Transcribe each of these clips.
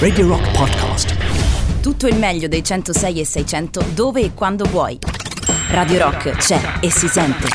Radio Rock Podcast. Tutto il meglio dei 106 e 600 dove e quando vuoi. Radio Rock c'è e si sente.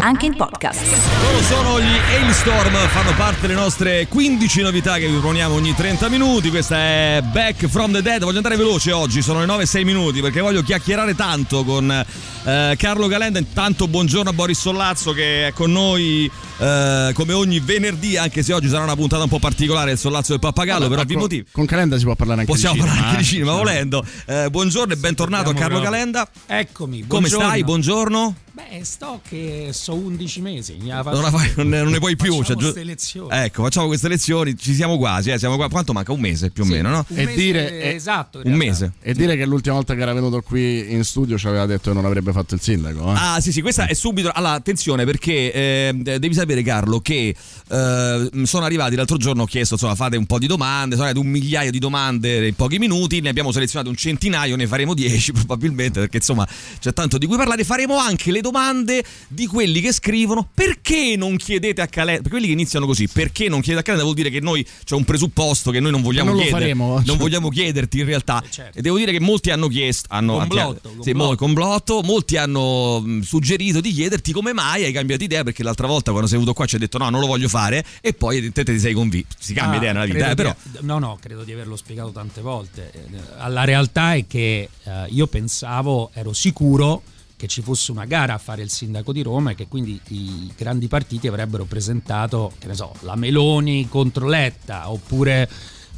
Anche in podcast. Loro sono gli Hailstorm, fanno parte delle nostre 15 novità che vi proponiamo ogni 30 minuti. Questa è Back from the Dead. Voglio andare veloce oggi, sono le 9 e 6 minuti perché voglio chiacchierare tanto con eh, Carlo Calenda. Intanto buongiorno a Boris Sollazzo che è con noi eh, come ogni venerdì, anche se oggi sarà una puntata un po' particolare il Sollazzo del Pappagallo, Vabbè, per ma ovvi con- motivi. Con Calenda si può parlare anche Possiamo di cinema. parlare anche di eh. cinema volendo. Eh, buongiorno e bentornato a Carlo proprio. Calenda. Eccomi, Come buongiorno. stai? Buongiorno. Beh, sto che so 11 mesi. Non, la fai- non ne, non ne puoi più. Facciamo cioè, lezioni. Ecco, facciamo queste lezioni, ci siamo quasi, eh, siamo qua. Quanto manca? Un mese più o Sì, meno, no? Un E dire- esatto. Un realtà. mese. E dire che l'ultima volta che era venuto qui in studio ci aveva detto che non avrebbe fatto il sindaco. eh. Ah, sì, sì, questa è subito. Allora, attenzione, perché eh, devi sapere, Carlo, che eh, sono arrivati l'altro giorno. Ho chiesto, insomma, fate un po' di domande. Sono arrivate un migliaio di domande in pochi minuti. Ne abbiamo selezionato un centinaio, ne faremo dieci probabilmente, perché insomma c'è tanto di cui parlare. Faremo anche le domande di quelli che scrivono perché non chiedete a Calenda. Per quelli che iniziano così, perché non chiedete a Calenda vuol dire che noi c'è un presupposto che noi non vogliamo non lo chiedere. faremo. Non Cioè. vogliamo chiederti in realtà. Certo. E devo dire che molti hanno chiesto. Hanno, Complotto, sì, mo- complotto. complotto. Molti hanno mh, suggerito di chiederti come mai hai cambiato idea, perché l'altra volta quando sei venuto qua ci hai detto no, non lo voglio fare, e poi te, ti sei convinto. Si cambia Ah, idea nella vita, eh, però. di- no, no, credo di averlo spiegato tante volte. Eh, La realtà è che eh, io pensavo, ero sicuro che ci fosse una gara a fare il sindaco di Roma e che quindi i grandi partiti avrebbero presentato, che ne so, la Meloni contro Letta oppure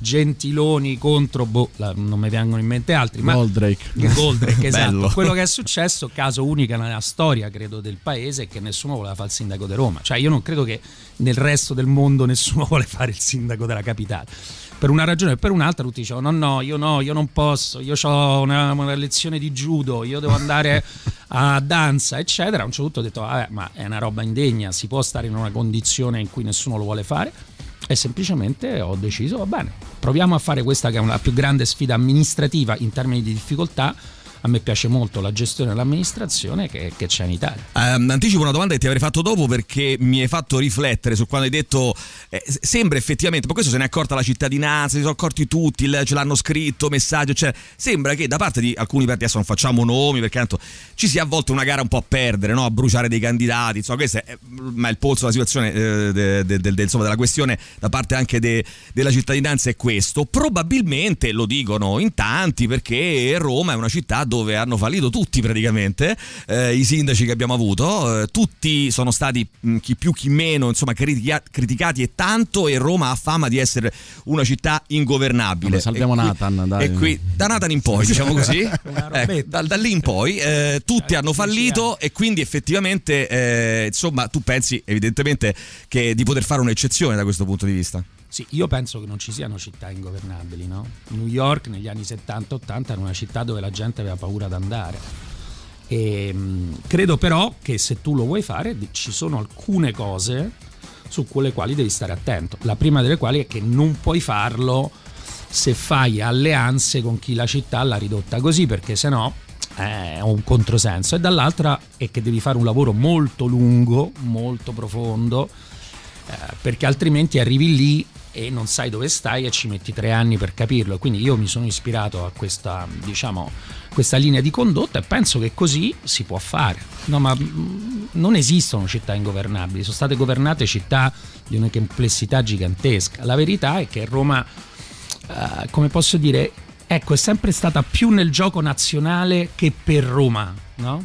Gentiloni contro, boh, la- non mi vengono in mente altri, ma Goldrake. Goldrake, esatto. Quello che è successo, caso unico nella storia, credo, del paese, è che nessuno voleva fare il sindaco di Roma. Cioè, io non credo che nel resto del mondo nessuno vuole fare il sindaco della capitale. Per una ragione o per un'altra, tutti dicevano: no, no, io no, io non posso, io ho una, una lezione di judo, io devo andare a danza, eccetera. A un certo punto ho detto: vabbè, ma è una roba indegna, si può stare in una condizione in cui nessuno lo vuole fare. E semplicemente ho deciso, va bene, proviamo a fare questa che è la più grande sfida amministrativa in termini di difficoltà. A me piace molto la gestione dell'amministrazione che, che c'è in Italia. Ehm, anticipo una domanda che ti avrei fatto dopo perché mi hai fatto riflettere su quando hai detto eh, sembra effettivamente, ma questo se ne è accorta la cittadinanza, si sono accorti tutti, ce l'hanno scritto, messaggio, cioè sembra che da parte di alcuni partiti, adesso non facciamo nomi perché tanto ci sia a volte una gara un po' a perdere, no? a bruciare dei candidati, insomma questo è ma il polso della situazione, eh, de- de- de- insomma della questione da parte anche de- della cittadinanza è questo, probabilmente lo dicono in tanti perché Roma è una città dove hanno fallito tutti praticamente eh, i sindaci che abbiamo avuto, eh, tutti sono stati mh, chi più chi meno insomma critica- criticati e tanto e Roma ha fama di essere una città ingovernabile. Vabbè, salviamo E qui- Nathan, dai. E qui da Nathan in poi, diciamo così. Ecco, da, da lì in poi eh, tutti Eh, hanno fallito e quindi effettivamente eh, insomma tu pensi evidentemente che di poter fare un'eccezione da questo punto di vista. Sì, io penso che non ci siano città ingovernabili, no? New York negli anni 70-80 era una città dove la gente aveva paura di andare. E, mh, credo però che se tu lo vuoi fare ci sono alcune cose su quelle quali devi stare attento. La prima delle quali è che non puoi farlo se fai alleanze con chi la città l'ha ridotta così, perché sennò eh, è un controsenso. E dall'altra è che devi fare un lavoro molto lungo, molto profondo, eh, perché altrimenti arrivi lì e non sai dove stai e ci metti tre anni per capirlo. Quindi io mi sono ispirato a questa, diciamo, questa linea di condotta e penso che così si può fare. No, ma mm, non esistono città ingovernabili, sono state governate città di una complessità gigantesca. La verità è che Roma, eh, come posso dire, ecco, è sempre stata più nel gioco nazionale che per Roma, no?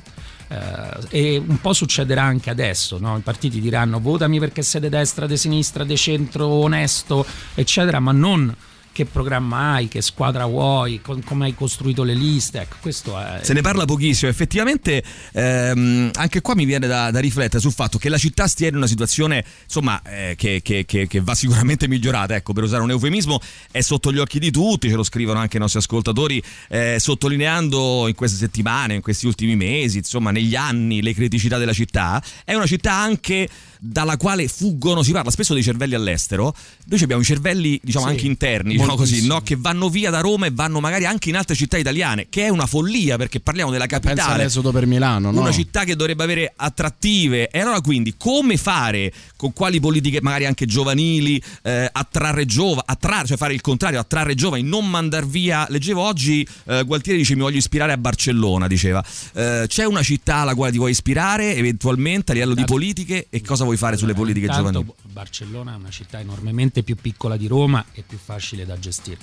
Eh, e un po' succederà anche adesso, no? i partiti diranno votami perché sei di destra, di sinistra, di centro, onesto, eccetera, ma non che programma hai, che squadra vuoi, con- come hai costruito le liste. Ecco, questo è. Se ne parla pochissimo, effettivamente ehm, anche qua mi viene da, da riflettere sul fatto che la città stia in una situazione insomma eh, che, che- che- che va sicuramente migliorata, ecco per usare un eufemismo, è sotto gli occhi di tutti, ce lo scrivono anche i nostri ascoltatori, eh, sottolineando in queste settimane, in questi ultimi mesi, insomma negli anni le criticità della città, è una città anche dalla quale fuggono, si parla spesso dei cervelli all'estero, noi abbiamo i cervelli diciamo Sì, anche interni, diciamo così, no? che vanno via da Roma e vanno magari anche in altre città italiane, che è una follia perché parliamo della Pensa capitale. all'esodo per Milano, no? Una città che dovrebbe avere attrattive e allora quindi come fare con quali politiche magari anche giovanili eh, attrarre giovani attrarre cioè fare il contrario attrarre giovani non mandar via leggevo oggi eh, Gualtieri dice mi voglio ispirare a Barcellona diceva Eh, c'è una città alla quale ti vuoi ispirare eventualmente a livello di politiche e cosa vuoi fare sulle politiche Intanto, giovanili Barcellona è una città enormemente più piccola di Roma e più facile da gestire.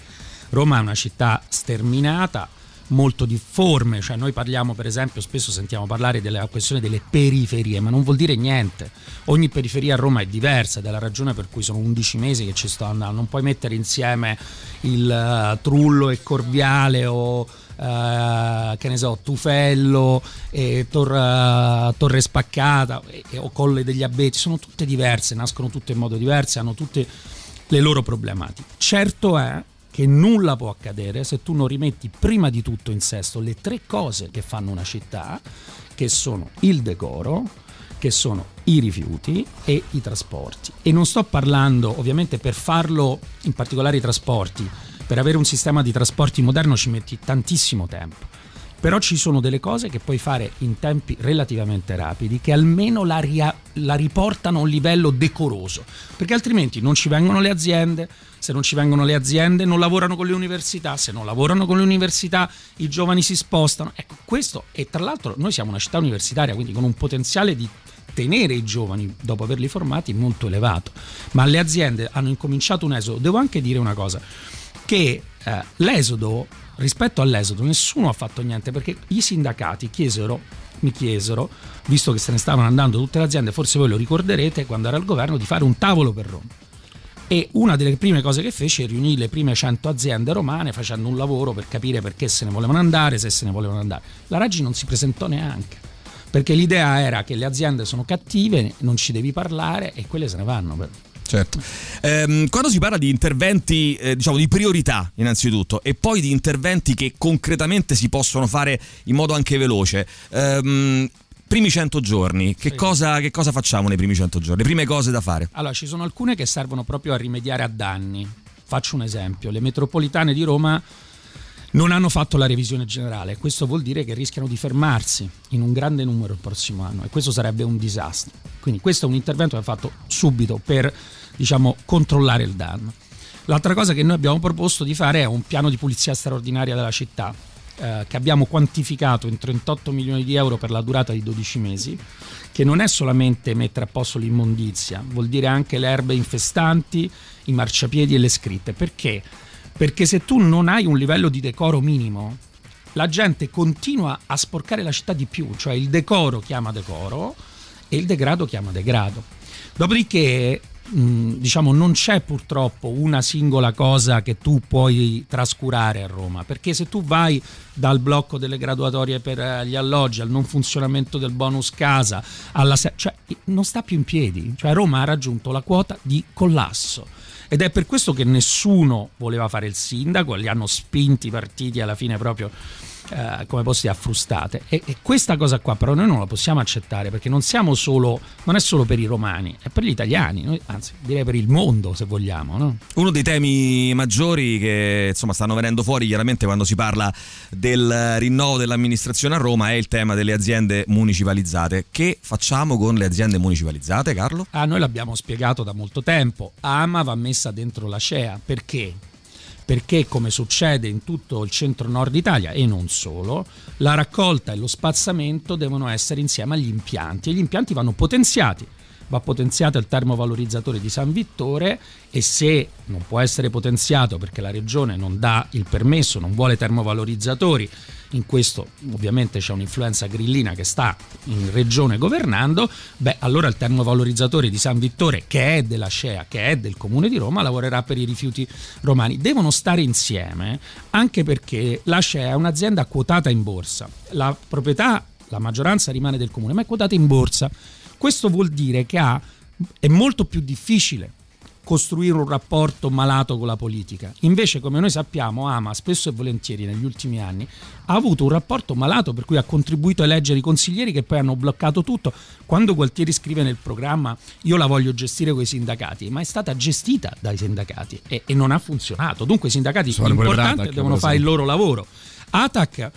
Roma è una città sterminata, molto difforme, cioè noi parliamo per esempio, spesso sentiamo parlare della questione delle periferie, ma non vuol dire niente. Ogni periferia a Roma è diversa ed è la ragione per cui sono 11 mesi che ci sto andando. Non puoi mettere insieme il eh, Trullo e Corviale o eh, che ne so, Tufello, e Tor- eh, Torre Spaccata e- e- o Colle degli Abeti, sono tutte diverse, nascono tutte in modo diverso, hanno tutte le loro problematiche. Certo è che nulla può accadere se tu non rimetti prima di tutto in sesto le tre cose che fanno una città, che sono il decoro, che sono i rifiuti e i trasporti. E non sto parlando, ovviamente per farlo, in particolare i trasporti, per avere un sistema di trasporti moderno ci metti tantissimo tempo. Però ci sono delle cose che puoi fare in tempi relativamente rapidi che almeno la, ria- la riportano a un livello decoroso, perché altrimenti non ci vengono le aziende, se non ci vengono le aziende non lavorano con le università, se non lavorano con le università i giovani si spostano. Ecco, questo e tra l'altro noi siamo una città universitaria, quindi con un potenziale di tenere i giovani dopo averli formati molto elevato, ma le aziende hanno incominciato un esodo. Devo anche dire una cosa, che eh, l'esodo, rispetto all'esodo, nessuno ha fatto niente perché i sindacati chiesero, mi chiesero, visto che se ne stavano andando tutte le aziende, forse voi lo ricorderete, quando era al governo, di fare un tavolo per Roma. E una delle prime cose che fece è riunire le prime 100 aziende romane facendo un lavoro per capire perché se ne volevano andare, se se ne volevano andare. La Raggi non si presentò neanche, perché l'idea era che le aziende sono cattive, non ci devi parlare e quelle se ne vanno. però. Certo. Ehm, quando si parla di interventi, eh, diciamo di priorità innanzitutto, e poi di interventi che concretamente si possono fare in modo anche veloce, ehm, primi 100 giorni, che, Sì. cosa, che cosa facciamo nei primi 100 giorni? Le prime cose da fare? Allora, ci sono alcune che servono proprio a rimediare a danni. Faccio un esempio, le metropolitane di Roma non hanno fatto la revisione generale, questo vuol dire che rischiano di fermarsi in un grande numero il prossimo anno e questo sarebbe un disastro. Quindi questo è un intervento che va fatto subito per diciamo, controllare il danno. L'altra cosa che noi abbiamo proposto di fare è un piano di pulizia straordinaria della città eh, che abbiamo quantificato in 38 milioni di euro per la durata di 12 mesi, che non è solamente mettere a posto l'immondizia, vuol dire anche le erbe infestanti, i marciapiedi e le scritte. Perché? Perché se tu non hai un livello di decoro minimo, la gente continua a sporcare la città di più, cioè il decoro chiama decoro e il degrado chiama degrado. Dopodiché, mh, diciamo, non c'è purtroppo una singola cosa che tu puoi trascurare a Roma, perché se tu vai dal blocco delle graduatorie per eh, gli alloggi al non funzionamento del bonus casa, alla se- cioè, non sta più in piedi, cioè Roma ha raggiunto la quota di collasso. Ed è per questo che nessuno voleva fare il sindaco, li hanno spinti i partiti alla fine proprio, eh, come posso dire. E, e questa cosa qua però noi non la possiamo accettare perché non siamo solo, non è solo per i romani, è per gli italiani, noi- anzi direi per il mondo se vogliamo. No? Uno dei temi maggiori che insomma stanno venendo fuori chiaramente quando si parla del rinnovo dell'amministrazione a Roma è il tema delle aziende municipalizzate. Che facciamo con le aziende municipalizzate, Carlo? Ah, noi l'abbiamo spiegato da molto tempo. Ama va messa dentro la CEA perché? Perché, come succede in tutto il centro-nord Italia e non solo, la raccolta e lo spazzamento devono essere insieme agli impianti e gli impianti vanno potenziati. Va potenziato il termovalorizzatore di San Vittore e se non può essere potenziato perché la regione non dà il permesso, non vuole termovalorizzatori, in questo ovviamente c'è un'influenza grillina che sta in regione governando, beh allora il termovalorizzatore di San Vittore che è della SCEA, che è del comune di Roma, lavorerà per i rifiuti romani. Devono stare insieme anche perché la SCEA è un'azienda quotata in borsa, la proprietà, la maggioranza rimane del comune, ma è quotata in borsa. Questo vuol dire che ha, è molto più difficile costruire un rapporto malato con la politica. Invece, come noi sappiamo, Ama spesso e volentieri negli ultimi anni ha avuto un rapporto malato per cui ha contribuito a eleggere i consiglieri che poi hanno bloccato tutto. Quando Gualtieri scrive nel programma io la voglio gestire con i sindacati, ma è stata gestita dai sindacati e, e non ha funzionato. Dunque i sindacati sono importanti devono fare il loro lavoro. Atac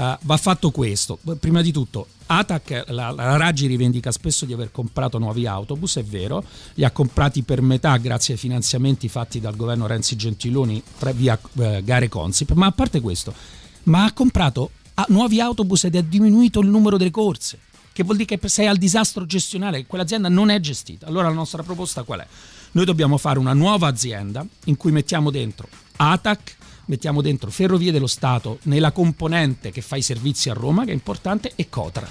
uh, va fatto questo. Prima di tutto, Atac, la, la, Raggi rivendica spesso di aver comprato nuovi autobus, è vero, li ha comprati per metà grazie ai finanziamenti fatti dal governo Renzi Gentiloni via eh, gare Consip, ma a parte questo, ma ha comprato nuovi autobus ed ha diminuito il numero delle corse, che vuol dire che sei al disastro gestionale, quell'azienda non è gestita. Allora la nostra proposta qual è? Noi dobbiamo fare una nuova azienda in cui mettiamo dentro Atac, mettiamo dentro Ferrovie dello Stato nella componente che fa i servizi a Roma, che è importante, e Cotra.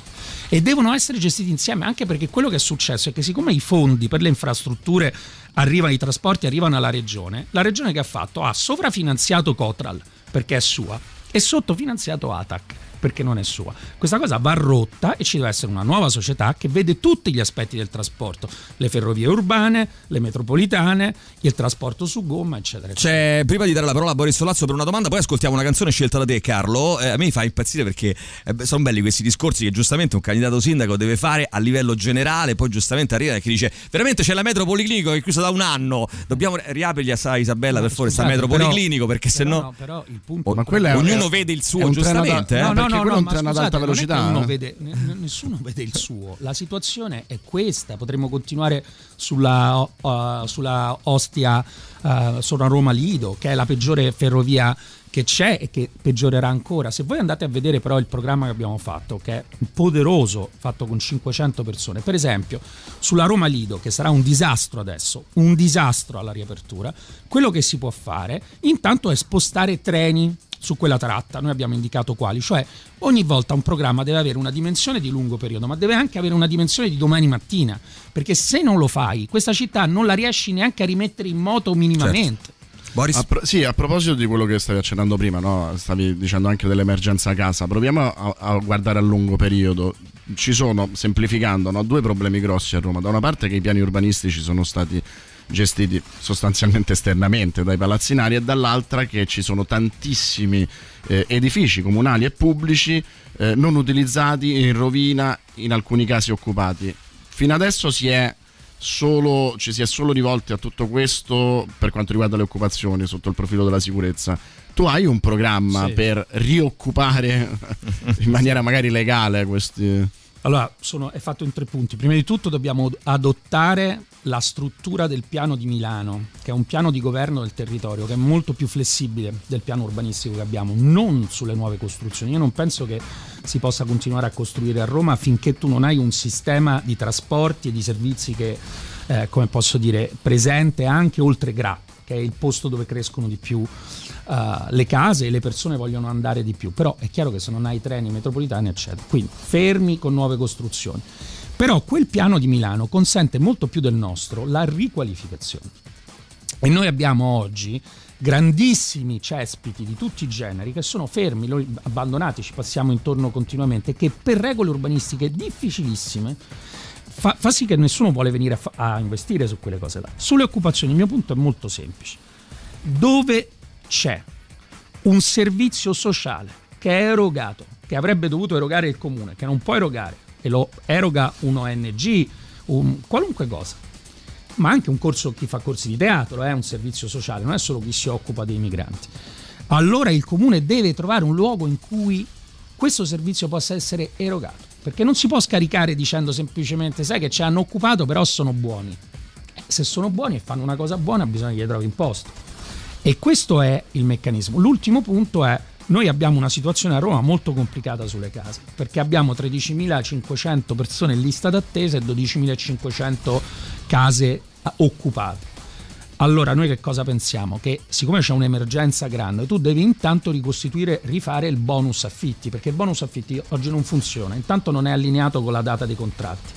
E devono essere gestiti insieme, anche perché quello che è successo è che siccome i fondi per le infrastrutture arrivano, i trasporti arrivano alla regione, la regione che ha fatto ha sovrafinanziato Cotral perché è sua e sottofinanziato ATAC perché non è sua. Questa cosa va rotta e ci deve essere una nuova società che vede tutti gli aspetti del trasporto, le ferrovie urbane, le metropolitane, il trasporto su gomma, eccetera. eccetera. C'è, prima di dare la parola a Boris Solazzo per una domanda, poi ascoltiamo una canzone scelta da te Carlo, eh, a me mi fa impazzire perché eh, sono belli questi discorsi che giustamente un candidato sindaco deve fare a livello generale, poi giustamente arriva e chi dice veramente c'è la metro policlinico che è chiusa da un anno, dobbiamo riaprirgli a Isabella no, per sta metro policlinico perché se no... Però il punto... Ma è, ognuno è, vede il suo giustamente. Da, eh? no, no, quello è un treno ad alta velocità. Eh? Vede, nessuno vede il suo. La situazione è questa. Potremmo continuare sulla, uh, sulla Ostia, uh, sopra Roma Lido, che è la peggiore ferrovia che c'è e che peggiorerà ancora. Se voi andate a vedere però il programma che abbiamo fatto, che è poderoso, fatto con 500 persone, per esempio sulla Roma Lido, che sarà un disastro adesso, un disastro alla riapertura, quello che si può fare intanto è spostare treni su quella tratta, noi abbiamo indicato quali, cioè ogni volta un programma deve avere una dimensione di lungo periodo, ma deve anche avere una dimensione di domani mattina, perché se non lo fai, questa città non la riesci neanche a rimettere in moto minimamente. Certo. Boris? A pro- sì, a proposito di quello che stavi accennando prima, no? stavi dicendo anche dell'emergenza casa, proviamo a, a, guardare a lungo periodo. Ci sono, semplificando, no? due problemi grossi a Roma. Da una parte che i piani urbanistici sono stati gestiti sostanzialmente esternamente dai palazzinari e dall'altra che ci sono tantissimi eh, edifici comunali e pubblici eh, non utilizzati in rovina, in alcuni casi occupati. Fino adesso si è solo, ci si è solo rivolti a tutto questo per quanto riguarda le occupazioni sotto il profilo della sicurezza. Tu hai un programma sì. per rioccupare in maniera magari legale questi... Allora, sono, è fatto in tre punti. Prima di tutto dobbiamo adottare la struttura del piano di Milano, che è un piano di governo del territorio che è molto più flessibile del piano urbanistico che abbiamo, non sulle nuove costruzioni. Io non penso che si possa continuare a costruire a Roma finché tu non hai un sistema di trasporti e di servizi che, eh, come posso dire, presente anche oltre Gra, che è il posto dove crescono di più uh, le case e le persone vogliono andare di più, però è chiaro che se non hai treni metropolitani eccetera, quindi fermi con nuove costruzioni. Però quel piano di Milano consente molto più del nostro la riqualificazione. E noi abbiamo oggi grandissimi cespiti di tutti i generi che sono fermi, abbandonati, ci passiamo intorno continuamente, che per regole urbanistiche difficilissime fa, fa sì che nessuno vuole venire a, fa, a investire su quelle cose là. Sulle occupazioni il mio punto è molto semplice. Dove c'è un servizio sociale che è erogato, che avrebbe dovuto erogare il comune, che non può erogare e lo eroga un ONG, un, qualunque cosa, ma anche un corso, chi fa corsi di teatro, è eh, un servizio sociale, non è solo chi si occupa dei migranti. Allora il comune deve trovare un luogo in cui questo servizio possa essere erogato, perché non si può scaricare dicendo semplicemente sai che ci hanno occupato però sono buoni. Eh, se sono buoni e fanno una cosa buona bisogna che gli trovi in posto. E questo è il meccanismo. L'ultimo punto è noi abbiamo una situazione a Roma molto complicata sulle case, perché abbiamo 13.500 persone in lista d'attesa e 12.500 case eh, occupate. Allora, noi che cosa pensiamo? Che siccome c'è un'emergenza grande, tu devi intanto ricostituire, rifare il bonus affitti, perché il bonus affitti oggi non funziona, intanto non è allineato con la data dei contratti.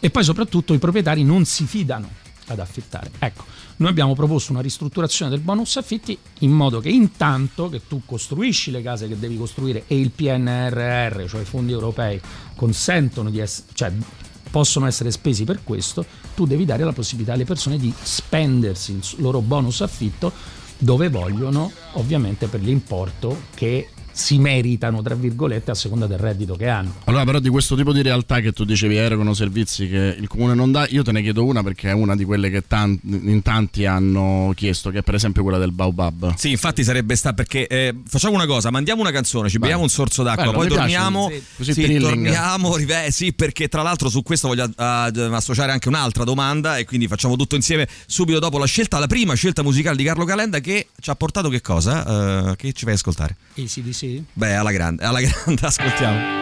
E poi soprattutto i proprietari non si fidano ad affittare. Ecco, noi abbiamo proposto una ristrutturazione del bonus affitti in modo che intanto che tu costruisci le case che devi costruire e il PNRR, cioè i fondi europei, consentono di essere, cioè possono essere spesi per questo, tu devi dare la possibilità alle persone di spendersi il loro bonus affitto dove vogliono, ovviamente per l'importo che si meritano, tra virgolette, a seconda del reddito che hanno. Allora, però, di questo tipo di realtà che tu dicevi erogano servizi che il comune non dà, io te ne chiedo una perché è una di quelle che tanti, in tanti hanno chiesto, che è per esempio quella del Baobab. Sì, infatti sarebbe sta perché eh, facciamo una cosa, mandiamo una canzone, ci beviamo un sorso d'acqua, Bello, poi mi piace, torniamo. sì. Così sì, torniamo, rive- sì, perché tra l'altro su questo voglio uh, associare anche un'altra domanda e quindi facciamo tutto insieme subito dopo la scelta, la prima scelta musicale di Carlo Calenda che ci ha portato che cosa? Eh, che ci fai ascoltare? ACDC? Beh, alla grande, alla grande, ascoltiamo.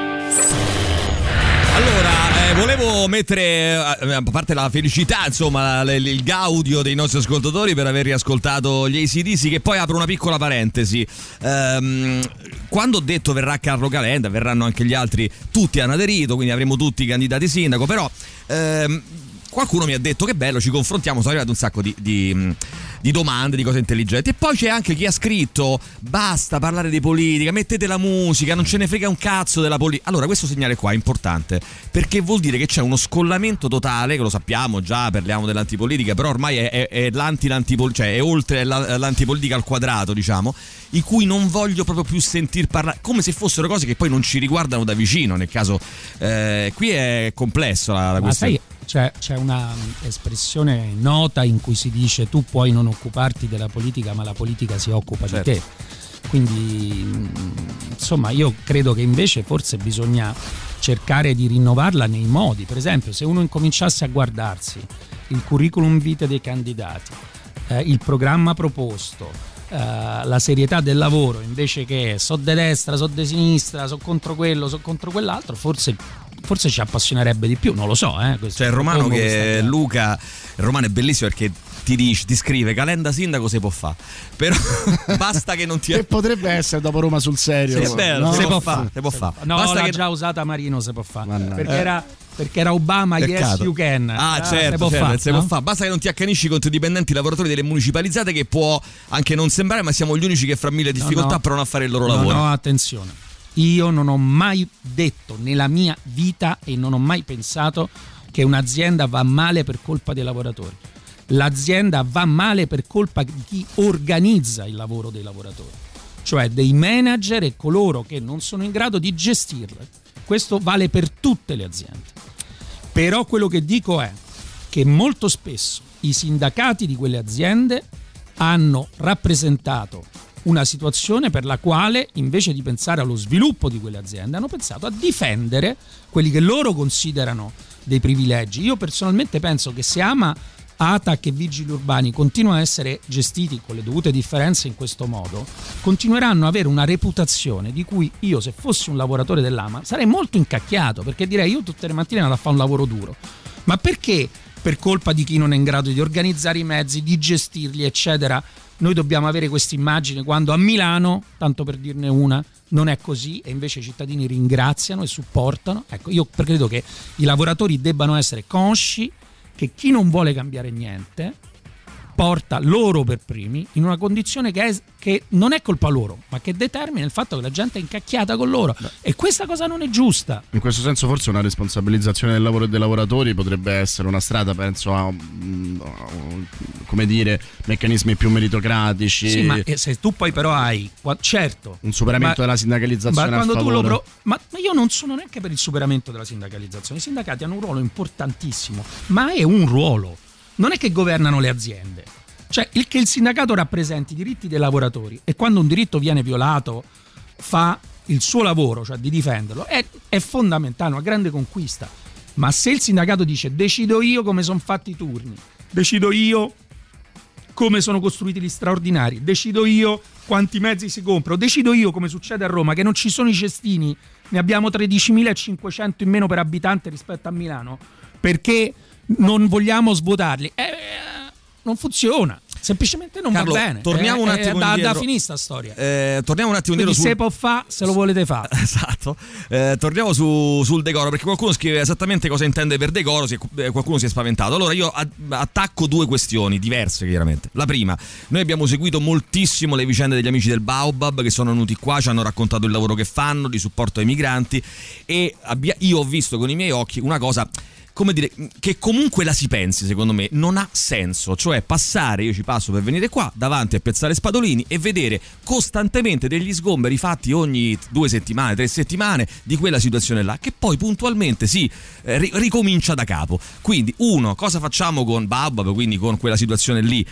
Allora, eh, volevo mettere, eh, a parte la felicità, insomma, l- il gaudio dei nostri ascoltatori per aver riascoltato gli ACDC, che poi apro una piccola parentesi. Ehm, quando ho detto verrà Carlo Calenda, verranno anche gli altri, tutti hanno aderito, quindi avremo tutti i candidati sindaco, però... ehm, Qualcuno mi ha detto che bello, ci confrontiamo, sono arrivate un sacco di, di- di domande, di cose intelligenti. E poi c'è anche chi ha scritto: basta parlare di politica, mettete la musica, non ce ne frega un cazzo della politica. Allora, questo segnale qua è importante perché vuol dire che c'è uno scollamento totale, che lo sappiamo già, parliamo dell'antipolitica, però ormai è, è, è l'anti l'antipolitica, cioè è oltre la- l'antipolitica al quadrato, diciamo, in cui non voglio proprio più sentir parlare, come se fossero cose che poi non ci riguardano da vicino. Nel caso, eh, qui è complesso la, la questione. sai, c'è, c'è una mm, espressione nota in cui si dice tu puoi non occuparti della politica, ma la politica si occupa Certo. di te. Quindi, mm, insomma, io credo che invece forse bisogna cercare di rinnovarla nei modi. Per esempio, se uno incominciasse a guardarsi il curriculum vitae dei candidati, eh, il programma proposto, eh, la serietà del lavoro, invece che so di destra, so di sinistra, so contro quello, so contro quell'altro, forse, forse ci appassionerebbe di più, non lo so. Eh, questo- C'è il romano che. Luca, il romano è bellissimo perché ti dice, ti scrive Calenda sindaco si può fare. Però basta che non ti Che potrebbe essere dopo Roma sul serio. Sì, è bello, no? si Se può fare, fa. si può fare. No, Basta l'ha che già usata Marino, se può fare. Perché, Eh. era, perché era Obama, yes Peccato. you can. Ah, Eh, certo, se può certo, fa, se no? può fa. Basta che non ti accanisci contro i dipendenti lavoratori delle municipalizzate, che può anche non sembrare, ma siamo gli unici che fra mille difficoltà no. provano a fare il loro No, lavoro. no, attenzione. Io non ho mai detto nella mia vita e non ho mai pensato che un'azienda va male per colpa dei lavoratori. L'azienda va male per colpa di chi organizza il lavoro dei lavoratori, cioè dei manager e coloro che non sono in grado di gestirla. Questo vale per tutte le aziende. Però quello che dico è che molto spesso i sindacati di quelle aziende hanno rappresentato una situazione per la quale invece di pensare allo sviluppo di quelle aziende hanno pensato a difendere quelli che loro considerano dei privilegi. Io personalmente penso che se ama ATAC e vigili urbani continuano a essere gestiti con le dovute differenze in questo modo, continueranno ad avere una reputazione di cui io se fossi un lavoratore dell'AMA sarei molto incacchiato perché direi io tutte le mattine vado a fare un lavoro duro. Ma perché per colpa di chi non è in grado di organizzare i mezzi, di gestirli, eccetera, noi dobbiamo avere questa immagine quando a Milano, tanto per dirne una, non è così e invece i cittadini ringraziano e supportano. Ecco, io credo che i lavoratori debbano essere consci che chi non vuole cambiare niente porta loro per primi in una condizione che, è- che non è colpa loro, ma che determina il fatto che la gente è incacchiata con loro. E questa cosa non è giusta. In questo senso forse una responsabilizzazione del lavoro e dei lavoratori potrebbe essere una strada, penso a, mm, come dire, meccanismi più meritocratici, Sì, ma eh, se tu poi però hai, certo, un superamento Ma- della sindacalizzazione Ma a quando tu lo favore. pro- ma, ma io non sono neanche per il superamento della sindacalizzazione. I sindacati hanno un ruolo importantissimo, ma è un ruolo. Non è che governano le aziende. Cioè, il che il sindacato rappresenti i diritti dei lavoratori e quando un diritto viene violato fa il suo lavoro, cioè di difenderlo, è, è fondamentale, una grande conquista. Ma se il sindacato dice decido io come sono fatti i turni, decido io come sono costruiti gli straordinari, decido io quanti mezzi si comprano, decido io come succede a Roma che non ci sono i cestini, ne abbiamo 13.500 in meno per abitante rispetto a Milano, perché non vogliamo svuotarli. Eh, non funziona, semplicemente non Carlo, va bene. torniamo Eh, un eh, attimo da, indietro. da finire sta storia. Eh, torniamo un attimo Quindi indietro sul... se può fare, se lo volete fare. Esatto, Eh, torniamo su- sul decoro perché qualcuno scrive esattamente cosa intende per decoro, si è- eh, qualcuno si è spaventato. Allora io attacco due questioni diverse chiaramente. La prima, noi abbiamo seguito moltissimo le vicende degli amici del Baobab che sono venuti qua, ci hanno raccontato il lavoro che fanno di supporto ai migranti e abbia- io ho visto con i miei occhi una cosa come dire, che comunque la si pensi, secondo me, non ha senso. Cioè, passare, io ci passo per venire qua davanti a Piazzale Spadolini e vedere costantemente degli sgomberi fatti ogni due settimane, tre settimane di quella situazione là, che poi puntualmente si eh, ricomincia da capo. Quindi, uno, cosa facciamo con Babab, quindi con quella situazione lì?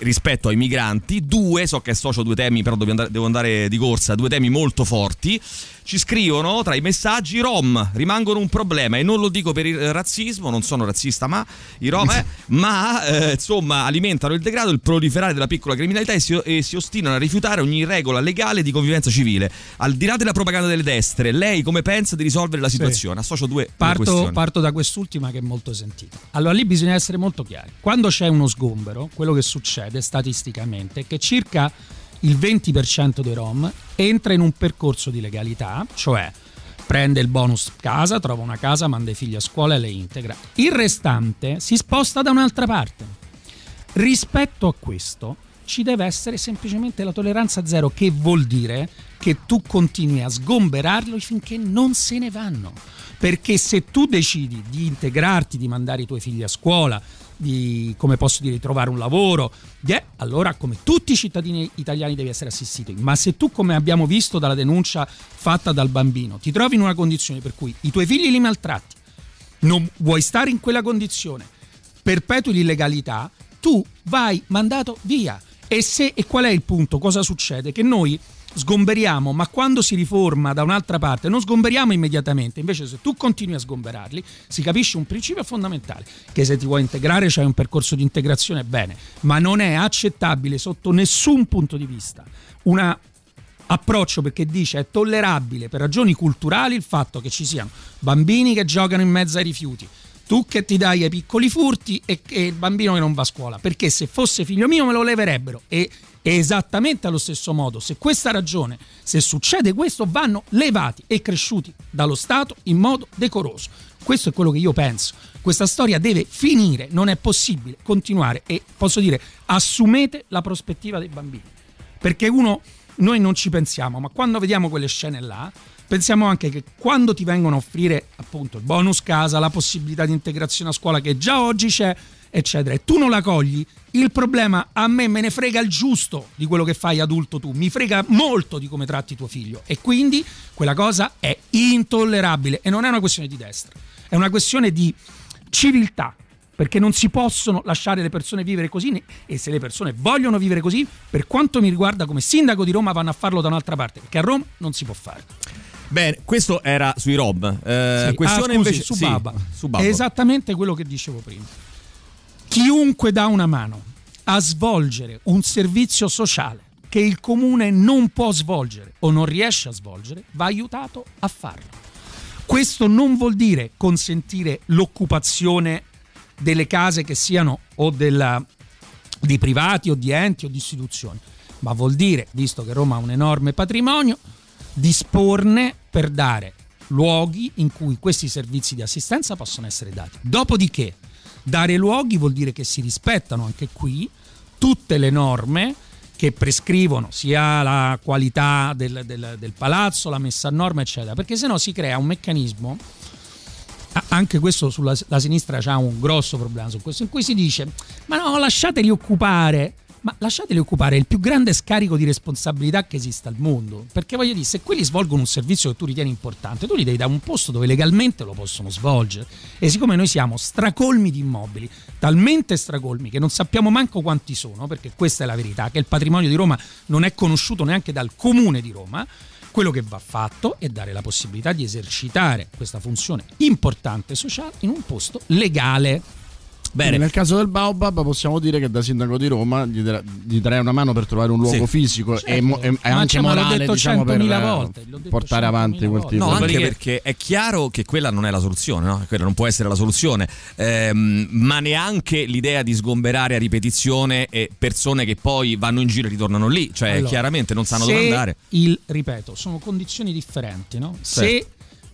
rispetto ai migranti, due, so che associo due temi, però devo andare, devo andare di corsa, due temi molto forti ci scrivono tra i messaggi rom rimangono un problema e non lo dico per il razzismo, non sono razzista ma i rom eh, ma eh, insomma alimentano il degrado, il proliferare della piccola criminalità e si, e si, ostinano a rifiutare ogni regola legale di convivenza civile. Al di là della propaganda delle destre, lei come pensa di risolvere la situazione? Sì. Associo due parto, parto da quest'ultima che è molto sentita. Allora lì bisogna essere molto chiari. Quando c'è uno sgombero, quello che succede statisticamente è che circa il 20% dei Rom entra in un percorso di legalità, cioè prende il bonus casa, trova una casa, manda i figli a scuola e le integra. Il restante si sposta da un'altra parte. Rispetto a questo ci deve essere semplicemente la tolleranza zero, che vuol dire che tu continui a sgomberarlo finché non se ne vanno. Perché se tu decidi di integrarti, di mandare i tuoi figli a scuola, di, come posso dire, trovare un lavoro, yeah, allora come tutti i cittadini italiani devi essere assistito. Ma se tu, come abbiamo visto dalla denuncia fatta dal bambino, ti trovi in una condizione per cui i tuoi figli li maltratti, non vuoi stare in quella condizione, perpetui l'illegalità, tu vai mandato via. E, se, e qual è il punto? Cosa succede? Che noi sgomberiamo, ma quando si riforma da un'altra parte non sgomberiamo immediatamente, invece se tu continui a sgomberarli si capisce un principio fondamentale, che se ti vuoi integrare c'è un percorso di integrazione bene, ma non è accettabile sotto nessun punto di vista un approccio perché dice è tollerabile per ragioni culturali il fatto che ci siano bambini che giocano in mezzo ai rifiuti, tu che ti dai ai piccoli furti e, e, il bambino che non va a scuola. Perché se fosse figlio mio me lo leverebbero. E esattamente allo stesso modo, se questa ragione, se succede questo, vanno levati e cresciuti dallo Stato in modo decoroso. Questo è quello che io penso. Questa storia deve finire, non è possibile continuare e posso dire assumete la prospettiva dei bambini. Perché uno, noi non ci pensiamo, ma quando vediamo quelle scene là, pensiamo anche che quando ti vengono a offrire appunto il bonus casa, la possibilità di integrazione a scuola che già oggi c'è, eccetera, e tu non la cogli, il problema a me me ne frega il giusto di quello che fai adulto tu, mi frega molto di come tratti tuo figlio e quindi quella cosa è intollerabile e non è una questione di destra, è una questione di civiltà, perché non si possono lasciare le persone vivere così e se le persone vogliono vivere così, per quanto mi riguarda come sindaco di Roma vanno a farlo da un'altra parte, perché a Roma non si può fare. Bene, questo era sui Rob. Eh, sì. Questione ah, scusi, invece su sì, Baba. su Babbo. È esattamente quello che dicevo prima. Chiunque dà una mano a svolgere un servizio sociale che il comune non può svolgere o non riesce a svolgere, va aiutato a farlo. Questo non vuol dire consentire l'occupazione delle case che siano o della, di privati o di enti o di istituzioni, ma vuol dire, visto che Roma ha un enorme patrimonio, disporne per dare luoghi in cui questi servizi di assistenza possono essere dati. Dopodiché, dare luoghi vuol dire che si rispettano anche qui tutte le norme che prescrivono sia la qualità del, del, del palazzo, la messa a norma, eccetera, perché se no si crea un meccanismo anche questo sulla sinistra c'ha un grosso problema su questo, in cui si dice: Ma no, lasciateli occupare ma lasciateli occupare il più grande scarico di responsabilità che esista al mondo. Perché voglio dire, se quelli svolgono un servizio che tu ritieni importante, tu li devi da un posto dove legalmente lo possono svolgere. E siccome noi siamo stracolmi di immobili, talmente stracolmi che non sappiamo manco quanti sono, perché questa è la verità, che il patrimonio di Roma non è conosciuto neanche dal comune di Roma, quello che va fatto è dare la possibilità di esercitare questa funzione importante sociale in un posto legale. Bene. Nel caso del Baobab possiamo dire che da sindaco di Roma gli, darei, gli darei una mano per trovare un luogo sì. fisico certo. e, mo- e, anche morale detto diciamo, per volte, portare avanti quel tipo no, di anche perché è chiaro che quella non è la soluzione, no? quella non può essere la soluzione, ehm, ma neanche l'idea di sgomberare a ripetizione e persone che poi vanno in giro e ritornano lì, cioè allora, chiaramente non sanno dove andare. Il, ripeto, sono condizioni differenti, no? Certo. Se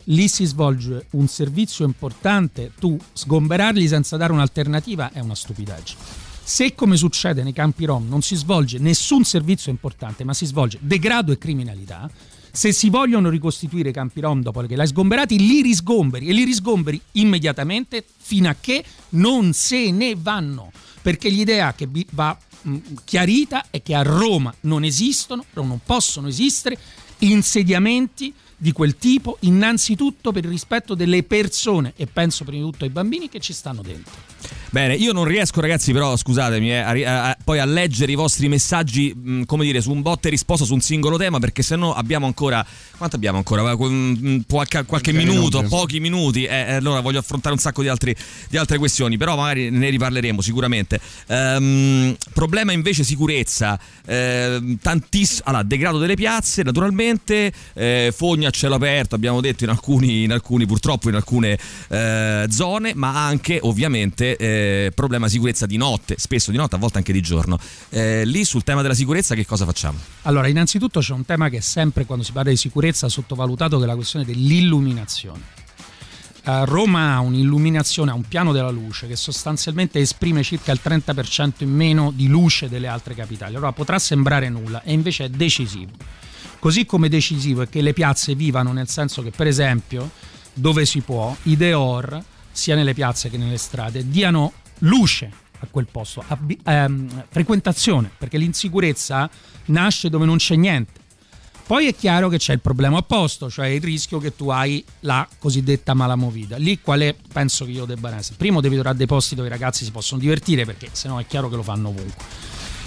lì si svolge un servizio importante, tu sgomberarli senza dare un'alternativa è una stupidaggine. Se come succede nei campi rom non si svolge nessun servizio importante, ma si svolge degrado e criminalità, Se si vogliono ricostituire i campi rom dopo che li hai sgomberati, li risgomberi e li risgomberi immediatamente fino a che non se ne vanno. Perché l'idea che va mh, chiarita è che a Roma non esistono, non possono esistere insediamenti di quel tipo, innanzitutto per il rispetto delle persone e penso prima di tutto ai bambini che ci stanno dentro. Bene, io non riesco, ragazzi, però scusatemi, eh, a, a, poi a leggere i vostri messaggi, mh, come dire, su un botte e risposta su un singolo tema, perché se no abbiamo ancora. Quanto abbiamo ancora? Qualche, qualche minuto, minuti. pochi minuti. Eh, eh, allora voglio affrontare un sacco di, altri, di, altre questioni, però magari ne riparleremo sicuramente. Um, problema invece sicurezza. Eh, tantiss- allora, degrado delle piazze, naturalmente, eh, fogna a cielo aperto, abbiamo detto in alcuni, in alcuni purtroppo in alcune eh, zone, ma anche ovviamente eh, problema sicurezza di notte, spesso di notte, a volte anche di giorno. Eh, lì sul tema della sicurezza che cosa facciamo? Allora, innanzitutto c'è un tema che è sempre quando si parla di sicurezza sottovalutato che è la questione dell'illuminazione. Roma ha un'illuminazione, ha un piano della luce che sostanzialmente esprime circa il 30% in meno di luce delle altre capitali. Allora potrà sembrare nulla e invece è decisivo. Così come decisivo è che le piazze vivano nel senso che per esempio dove si può i Deor sia nelle piazze che nelle strade, diano luce a quel posto, abbi- ehm, frequentazione, perché l'insicurezza nasce dove non c'è niente. Poi è chiaro che c'è il problema opposto, cioè il rischio che tu hai la cosiddetta malamovida. Lì quale penso che io debba essere? Primo devi trovare dei posti dove i ragazzi si possono divertire perché sennò è chiaro che lo fanno ovunque.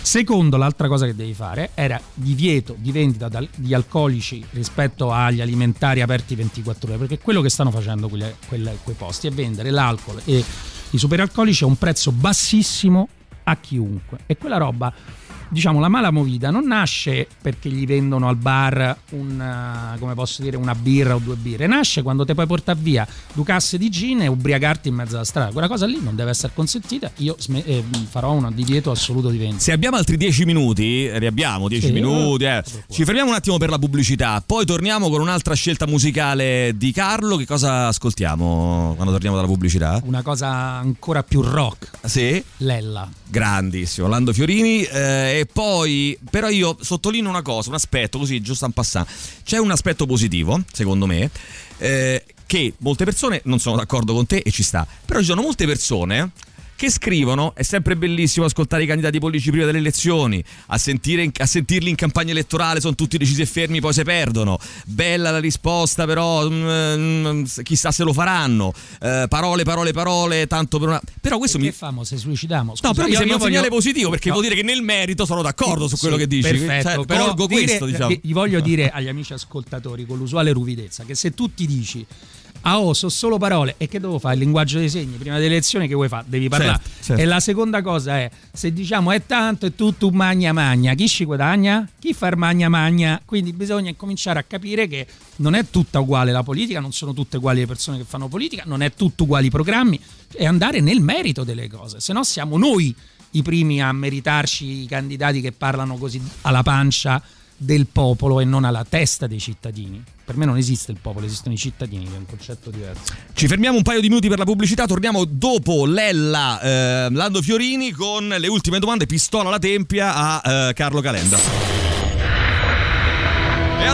Secondo, l'altra cosa che devi fare era divieto di vendita di alcolici rispetto agli alimentari aperti 24 ore, perché quello che stanno facendo quelle, quelle, quei posti è vendere l'alcol e i superalcolici a un prezzo bassissimo a chiunque. E quella roba diciamo, la mala movida non nasce perché gli vendono al bar un, come posso dire, una birra o due birre, nasce quando ti puoi portare via due casse di gin e ubriacarti in mezzo alla strada. Quella cosa lì non deve essere consentita. Io sm- eh, farò un divieto assoluto di vendita. Se abbiamo altri dieci minuti, riabbiamo dieci sì, minuti, eh. ci fermiamo un attimo per la pubblicità, poi torniamo con un'altra scelta musicale di Carlo. Che cosa ascoltiamo quando torniamo dalla pubblicità? Una cosa ancora più rock. Sì? Lella. Grandissimo, Lando Fiorini. Eh, poi, però io sottolineo una cosa, un aspetto così, giusto en passant. C'è un aspetto positivo, secondo me, eh, che molte persone non sono d'accordo con te e ci sta, però ci sono molte persone che scrivono è sempre bellissimo ascoltare i candidati politici prima delle elezioni, a, sentire, a, sentirli in campagna elettorale sono tutti decisi e fermi, poi si perdono. Bella la risposta, però mm, mm chissà se lo faranno. Eh, parole, parole, parole, tanto per una... Però questo e mi... Che famo se suicidiamo? Scusa, no, però mi sembra un segnale positivo perché no. vuol dire che nel merito sono d'accordo su quello sì, che dici. Perfetto, cioè, però dire, questo, diciamo. Gli voglio dire agli amici ascoltatori con l'usuale ruvidezza che se tu ti dici ah oh, sono solo parole e che devo fare? Il linguaggio dei segni, prima delle elezioni che vuoi fare? Devi parlare. Certo, certo. E la seconda cosa è, se diciamo è tanto e tutto magna magna, chi ci guadagna? Chi fa il magna magna? Quindi bisogna cominciare a capire che non è tutta uguale la politica, non sono tutte uguali le persone che fanno politica, non è tutto uguali i programmi, e andare nel merito delle cose, se no siamo noi i primi a meritarci i candidati che parlano così alla pancia del popolo e non alla testa dei cittadini. Per me non esiste il popolo, esistono i cittadini, che è un concetto diverso. Ci fermiamo un paio di minuti per la pubblicità, torniamo dopo Lella eh, Lando Fiorini con le ultime domande, pistola alla tempia a eh, Carlo Calenda.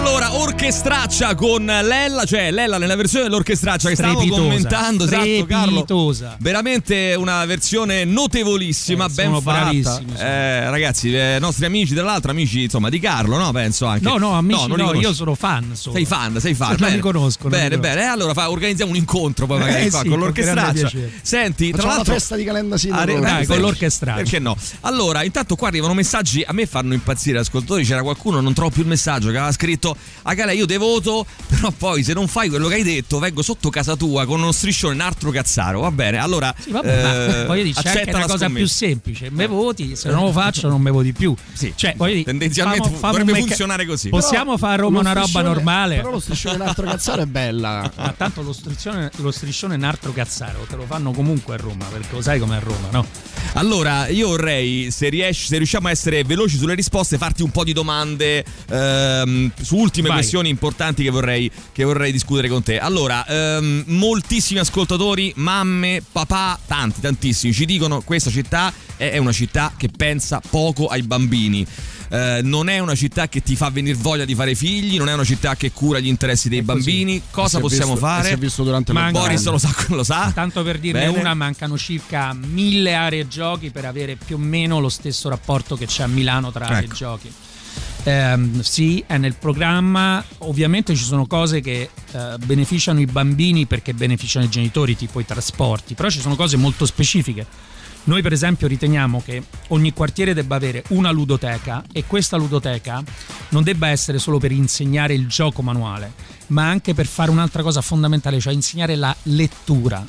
Allora, orchestraccia con Lella, cioè Lella nella versione dell'orchestraccia che stavamo commentando, esatto Carlo. Veramente una versione notevolissima, eh, ben fatta. Eh, ragazzi, eh, nostri amici, tra l'altro amici insomma di Carlo, no? Penso anche. No, no, amici, no, no io sono fan. Solo. Sei fan, sei fan. Non li conosco. Bene, bene. E allora fa, organizziamo un incontro poi magari eh, qua, sì, con l'orchestraccia. Senti, tra l'altro la festa di Calenda Sino. Are- dai, con l'orchestraccia. Perché no? Allora, intanto qua arrivano messaggi, a me fanno impazzire ascoltatori, c'era qualcuno, non trovo più il messaggio che aveva scritto a Gale io te voto però poi se non fai quello che hai detto vengo sotto casa tua con uno striscione un altro cazzaro va bene. Allora sì, vabbè, eh, voglio dire c'è anche una cosa scommessa. più semplice me voti se non lo faccio non me voti più. Sì, cioè, dire, tendenzialmente famo, famo dovrebbe meca- funzionare così. Possiamo però, fare a Roma una roba normale? però lo striscione un altro cazzaro è bella. Ma tanto lo striscione, lo striscione un altro cazzaro te lo fanno comunque a Roma perché lo sai com'è a Roma no? allora io vorrei se, riesci, se riusciamo a essere veloci sulle risposte farti un po' di domande ehm, su ultime Vai. questioni importanti che vorrei, che vorrei, discutere con te. Allora, ehm, moltissimi ascoltatori, mamme, papà, tanti, tantissimi, ci dicono questa città è una città che pensa poco ai bambini. eh, non è una città che ti fa venire voglia di fare figli, non è una città che cura gli interessi dei bambini. Cosa possiamo visto, fare? Si è visto durante Ma la Boris lo sa, lo sa. Tanto per dirne Bene. una, mancano circa mille aree giochi per avere più o meno lo stesso rapporto che c'è a Milano tra aree Ecco. giochi. Ehm, sì, è nel programma. Ovviamente ci sono cose che eh, beneficiano i bambini perché beneficiano i genitori, tipo i trasporti, però ci sono cose molto specifiche. Noi per esempio riteniamo che ogni quartiere debba avere una ludoteca e questa ludoteca non debba essere solo per insegnare il gioco manuale, ma anche per fare un'altra cosa fondamentale, cioè insegnare la lettura.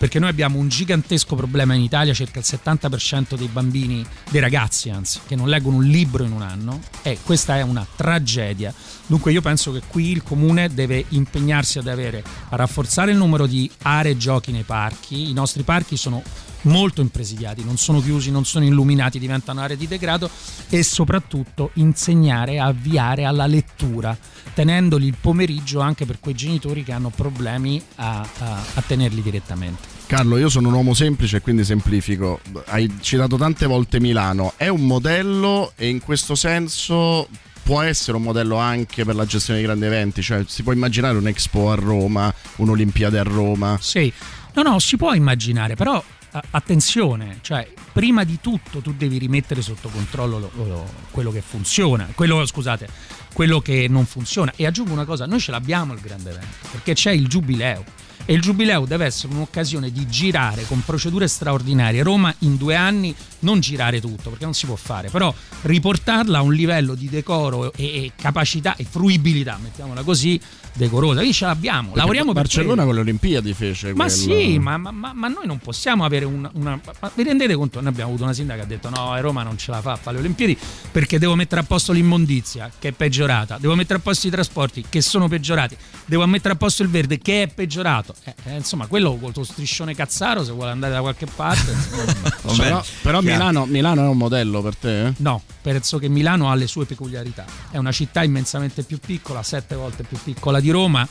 Perché noi abbiamo un gigantesco problema in Italia, circa il 70% dei bambini, dei ragazzi anzi, che non leggono un libro in un anno e questa è una tragedia. Dunque io penso che qui il comune deve impegnarsi ad avere, a rafforzare il numero di aree giochi nei parchi. I nostri parchi sono molto impresidiati, non sono chiusi, non sono illuminati, diventano aree di degrado e soprattutto insegnare a avviare alla lettura, tenendoli il pomeriggio anche per quei genitori che hanno problemi a, a- a tenerli direttamente. Carlo, io sono un uomo semplice e quindi semplifico. Hai citato tante volte Milano. È un modello e in questo senso può essere un modello anche per la gestione di grandi eventi. Cioè, si può immaginare un Expo a Roma, un'Olimpiade a Roma. Sì, no, no, si può immaginare, però attenzione, cioè prima di tutto tu devi rimettere sotto controllo lo- lo- quello che funziona, quello, scusate, quello che non funziona. E aggiungo una cosa, noi ce l'abbiamo il grande evento, perché c'è il giubileo. E il giubileo deve essere un'occasione di girare con procedure straordinarie. Roma in due anni non girare tutto, perché non si può fare, però riportarla a un livello di decoro e, e capacità e fruibilità, mettiamola così, decorosa. Lì ce l'abbiamo, Perché lavoriamo per Barcellona con le Olimpiadi fece Ma quello. sì, ma- ma- ma noi non possiamo avere una, una- ma Vi rendete conto? Noi abbiamo avuto una sindaca che ha detto: no, a Roma non ce la fa a fare le Olimpiadi perché devo mettere a posto l'immondizia, che è peggiorata, devo mettere a posto i trasporti, che sono peggiorati, devo mettere a posto il verde, che è peggiorato. Eh, eh, insomma, quello con lo striscione cazzaro, se vuole andare da qualche parte. insomma, Vabbè, Però, però. Milano, Milano è un modello per te? eh? No, penso che Milano ha le sue peculiarità. È una città immensamente più piccola, sette volte più piccola di Roma.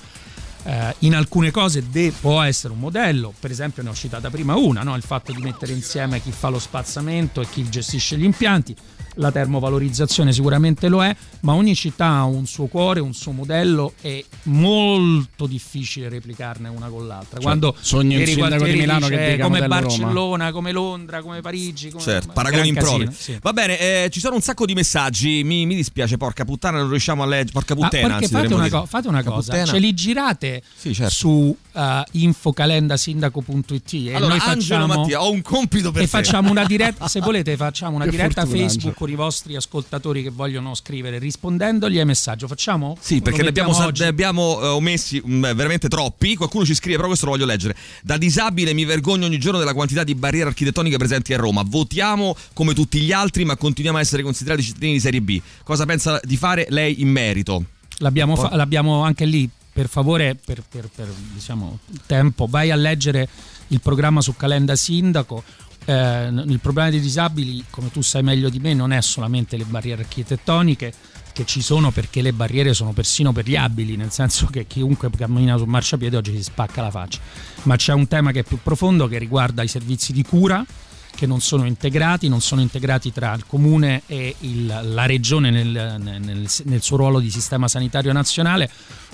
Eh, in alcune cose de- può essere un modello, per esempio ne ho citata prima una, no? il fatto di mettere insieme chi fa lo spazzamento e chi gestisce gli impianti, la termovalorizzazione sicuramente lo è, ma ogni città ha un suo cuore, un suo modello e molto difficile replicarne una con l'altra. Quando sogno il sindaco di Milano che dice dica come modello Roma. Barcellona, come Londra, come Parigi, come Certo, paragoni impropri. sì. Va bene, eh, ci sono un sacco di messaggi. Mi, mi dispiace, porca puttana, non riusciamo a leggere. Porca Ah, puttana, anzi, fate una, co- fate una cosa, puttana. ce li girate Sì, certo. su uh, infocalendasindaco.it e Allora, noi facciamo Mattia, ho un compito per e te. facciamo una diretta, se volete facciamo una Che diretta fortuna, Facebook Angelo. con i vostri ascoltatori che vogliono scrivere rispondendogli ai messaggi. Facciamo? Sì, perché ne abbiamo, oggi? ne abbiamo eh, omessi mm, veramente troppi. Qualcuno ci scrive, però questo lo voglio leggere. Da disabile mi vergogno ogni giorno della quantità di barriere architettoniche presenti a Roma. Votiamo come tutti gli altri, ma continuiamo a essere considerati cittadini di serie B. Cosa pensa di fare lei in merito? L'abbiamo, fa- l'abbiamo anche lì, per favore, per, per- per, diciamo, tempo, vai a leggere il programma su Calenda Sindaco. Eh, il problema dei disabili, come tu sai meglio di me, non è solamente le barriere architettoniche che ci sono perché le barriere sono persino per gli abili, nel senso che chiunque cammina sul marciapiede oggi si spacca la faccia. Ma c'è un tema che è più profondo che riguarda i servizi di cura che non sono integrati, non sono integrati tra il comune e il- la regione nel, nel- nel suo ruolo di sistema sanitario nazionale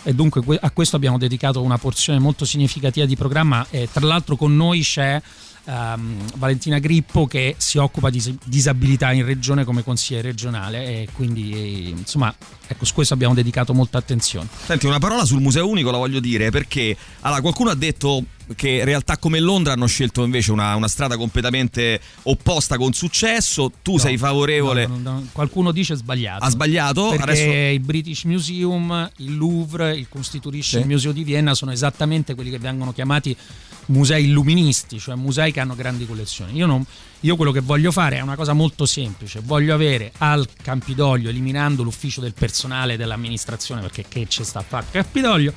e dunque que- a questo abbiamo dedicato una porzione molto significativa di programma e tra l'altro con noi c'è ehm, Valentina Grippo che si occupa di dis- disabilità in regione come consigliere regionale e quindi insomma ecco su questo abbiamo dedicato molta attenzione. Senti, una parola sul museo unico la voglio dire perché allora, qualcuno ha detto che realtà come Londra hanno scelto invece una, una strada completamente opposta con successo. Tu No, sei favorevole. no, no, no, qualcuno dice sbagliato. Ha sbagliato? Perché Adesso il British Museum, il Louvre, il Constitution Sì. Museo di Vienna sono esattamente quelli che vengono chiamati musei illuministi, cioè musei che hanno grandi collezioni. Io, non- io quello che voglio fare è una cosa molto semplice, voglio avere al Campidoglio, eliminando l'ufficio del personale dell'amministrazione, perché che c'è sta a fare Campidoglio,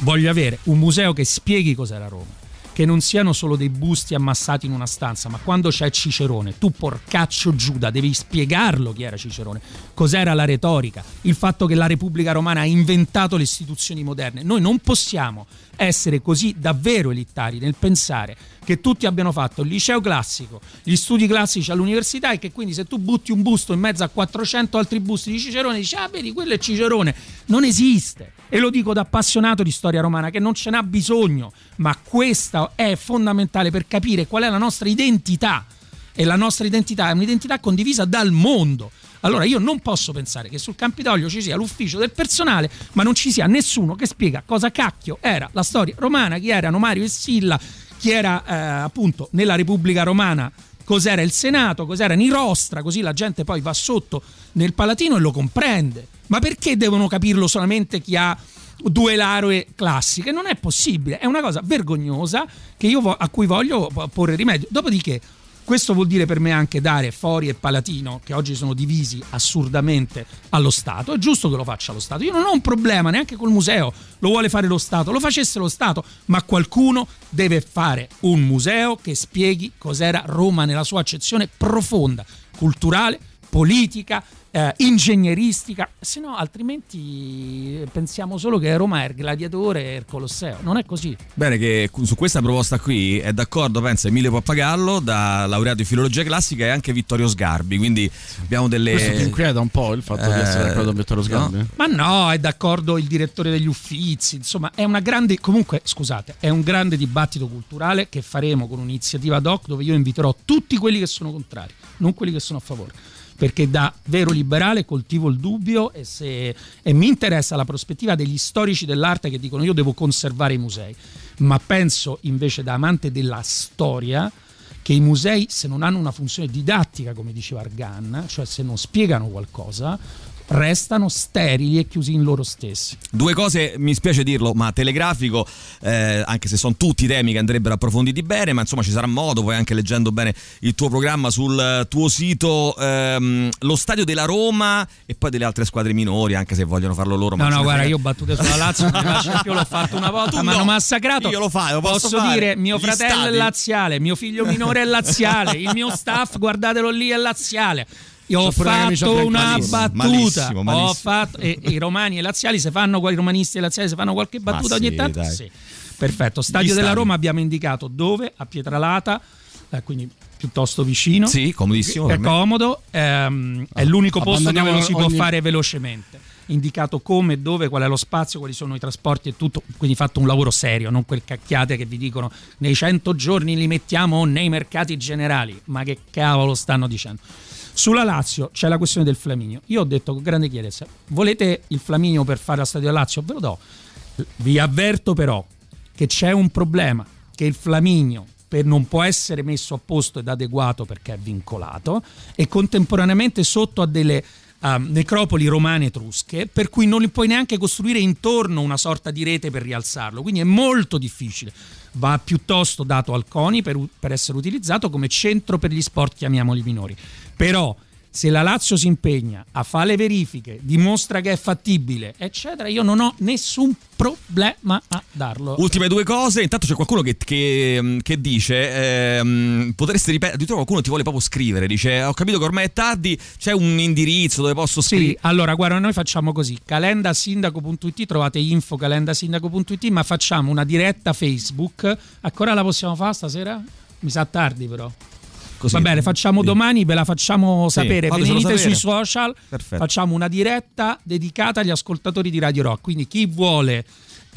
voglio avere un museo che spieghi cos'era Roma. Che non siano solo dei busti ammassati in una stanza, ma quando c'è Cicerone, tu porcaccio Giuda, devi spiegarlo chi era Cicerone, cos'era la retorica, il fatto che la Repubblica Romana ha inventato le istituzioni moderne. Noi non possiamo essere così davvero elitari nel pensare che tutti abbiano fatto il liceo classico, gli studi classici all'università e che quindi se tu butti un busto in mezzo a 400 altri busti di Cicerone dici ah vedi quello è Cicerone, non esiste. E lo dico da appassionato di storia romana che non ce n'ha bisogno, ma questa è fondamentale per capire qual è la nostra identità e la nostra identità è un'identità condivisa dal mondo. Allora io non posso pensare che sul Campidoglio ci sia l'ufficio del personale, ma non ci sia nessuno che spiega cosa cacchio era la storia romana, chi erano Mario e Silla, chi era eh, appunto nella Repubblica Romana, cos'era il Senato, cos'era Nirostra, così la gente poi va sotto nel Palatino e lo comprende. Ma perché devono capirlo solamente chi ha due lauree classiche? Non è possibile, è una cosa vergognosa vo- a cui voglio porre rimedio. Dopodiché questo vuol dire per me anche dare Fori e Palatino, che oggi sono divisi assurdamente allo Stato. È giusto che lo faccia lo Stato. Io non ho un problema neanche col museo, lo vuole fare lo Stato, lo facesse lo Stato, ma qualcuno deve fare un museo che spieghi cos'era Roma nella sua accezione profonda, culturale, politica, eh, ingegneristica, se no altrimenti pensiamo solo che Roma è il gladiatore e il Colosseo, non è così. Bene che su questa proposta qui è d'accordo, pensa Emilio Pappagallo, da laureato in filologia classica e anche Vittorio Sgarbi, quindi abbiamo delle... Questo ti inquieta un po' il fatto eh, di essere d'accordo con Vittorio Sgarbi? No? Ma no, è d'accordo il direttore degli uffizi, insomma è una grande, comunque scusate, è un grande dibattito culturale che faremo con un'iniziativa ad hoc dove io inviterò tutti quelli che sono contrari, non quelli che sono a favore perché da vero liberale coltivo il dubbio e, se, e mi interessa la prospettiva degli storici dell'arte che dicono io devo conservare i musei, ma penso invece da amante della storia che i musei se non hanno una funzione didattica come diceva Argan, cioè se non spiegano qualcosa, restano sterili e chiusi in loro stessi. Due cose, mi spiace dirlo, ma telegrafico, eh, anche se sono tutti temi che andrebbero approfonditi bene, ma insomma ci sarà modo, poi anche leggendo bene il tuo programma sul tuo sito, ehm, lo stadio della Roma e poi delle altre squadre minori, anche se vogliono farlo loro. No, no, guarda, io ho battute sulla Lazio, io l'ho fatto una volta, mi hanno massacrato. Io lo fai, lo posso, posso dire, mio fratello stadi. è laziale, mio figlio minore è laziale, il mio staff, guardatelo lì, è laziale. Io ho fatto una battuta. Malissimo, malissimo. Ho fatto, e, e, i romani e i laziali, se fanno i romanisti e i laziali, se fanno qualche battuta sì, ogni tanto, sì. Perfetto. Stadio della Roma abbiamo indicato dove? A Pietralata, eh, quindi piuttosto vicino. Sì, comodissimo. È comodo, ehm, è l'unico posto dove lo si ogni... può fare velocemente. Indicato come, dove, qual è lo spazio, quali sono i trasporti e tutto. Quindi fatto un lavoro serio, non quel cacchiate che vi dicono nei 100 giorni li mettiamo nei mercati generali. Ma che cavolo stanno dicendo? Sulla Lazio c'è la questione del Flaminio. Io ho detto con grande chiarezza, volete il Flaminio per fare la stadio Lazio? Ve lo do. Vi avverto però che c'è un problema, che il Flaminio per non può essere messo a posto ed adeguato perché è vincolato e contemporaneamente sotto a delle um, necropoli romane etrusche per cui non li puoi neanche costruire intorno una sorta di rete per rialzarlo quindi è molto difficile va piuttosto dato al CONI per, per essere utilizzato come centro per gli sport chiamiamoli minori però se la Lazio si impegna a fare le verifiche, dimostra che è fattibile, eccetera, io non ho nessun problema a darlo. Ultime due cose, intanto c'è qualcuno che, che, che dice, ehm, potreste ripetere, addirittura qualcuno ti vuole proprio scrivere, dice ho capito che ormai è tardi, c'è un indirizzo dove posso scrivere. Sì, allora guarda, noi facciamo così, calendasindaco.it, trovate info calendasindaco.it, ma facciamo una diretta Facebook, ancora la possiamo fare stasera? Mi sa tardi però. Così. Va bene, facciamo domani, ve la facciamo sapere. Sì, Venite sapere. sui social, Perfetto. facciamo una diretta dedicata agli ascoltatori di Radio Rock. Quindi chi vuole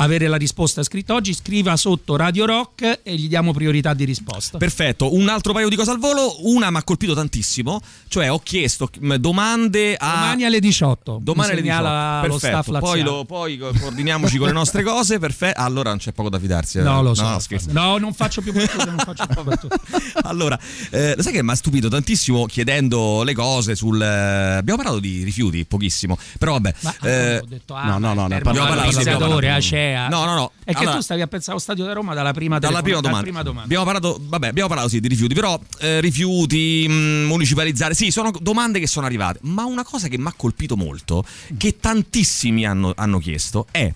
avere la risposta scritta oggi, scriva sotto Radio Rock e gli diamo priorità di risposta. Perfetto, un altro paio di cose al volo, una mi ha colpito tantissimo, cioè ho chiesto domande a... Domani alle 18. Domani alle 18. Perfetto. Poi, lo, poi coordiniamoci con le nostre cose, perfetto. Allora non c'è poco da fidarsi. Eh. No, lo so. No, no, non faccio più battute, non faccio più battute. allora, eh, sai che mi ha stupito tantissimo chiedendo le cose sul... Eh, abbiamo parlato di rifiuti pochissimo, però vabbè... Ma, eh, ho detto, ah, no, no, no, no, abbiamo parlato di Acea, idea. No, no, no. È che allora, tu stavi a pensare allo stadio da Roma dalla prima, dalla prima, domanda. prima domanda. Abbiamo parlato, vabbè, abbiamo parlato sì, di rifiuti, però eh, rifiuti, mh, mm, municipalizzare, sì, sono domande che sono arrivate. Ma una cosa che mi ha colpito molto, che tantissimi hanno, hanno chiesto, è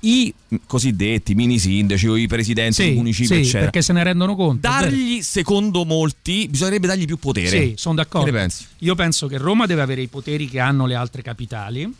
i cosiddetti mini sindaci o i presidenti sì, municipi, sì, eccetera. Perché se ne rendono conto. Dargli, secondo molti, bisognerebbe dargli più potere. Sì, sono d'accordo. Che ne pensi? Io penso che Roma deve avere i poteri che hanno le altre capitali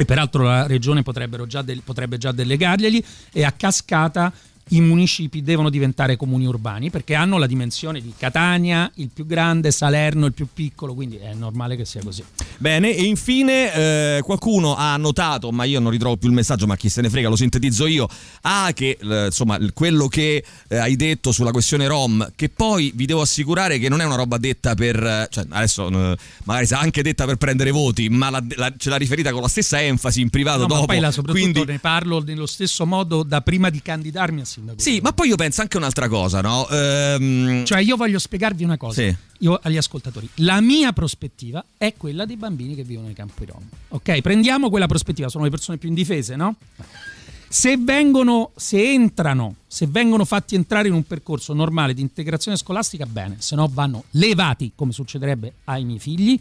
e peraltro la regione già del, potrebbe già delegarglieli e a cascata i municipi devono diventare comuni urbani perché hanno la dimensione di Catania, il più grande, Salerno, il più piccolo, quindi è normale che sia così. Bene, e infine eh, qualcuno ha notato, ma io non ritrovo più il messaggio, ma chi se ne frega, lo sintetizzo io, ah, che eh, insomma quello che eh, hai detto sulla questione Rom, che poi vi devo assicurare che non è una roba detta per, cioè adesso eh, magari sarà anche detta per prendere voti, ma la, la, ce l'ha riferita con la stessa enfasi in privato no, dopo. Ma poi la, soprattutto quindi... ne parlo nello stesso modo da prima di candidarmi a sindaco. Sì, ma poi io penso anche un'altra cosa, no? Ehm... Cioè io voglio spiegarvi una cosa. Sì. Io agli ascoltatori, la mia prospettiva è quella dei bambini che vivono nei campi rom. Ok, prendiamo quella prospettiva, sono le persone più indifese, no? Se vengono, se entrano, se vengono fatti entrare in un percorso normale di integrazione scolastica, bene, se no vanno levati, come succederebbe ai miei figli,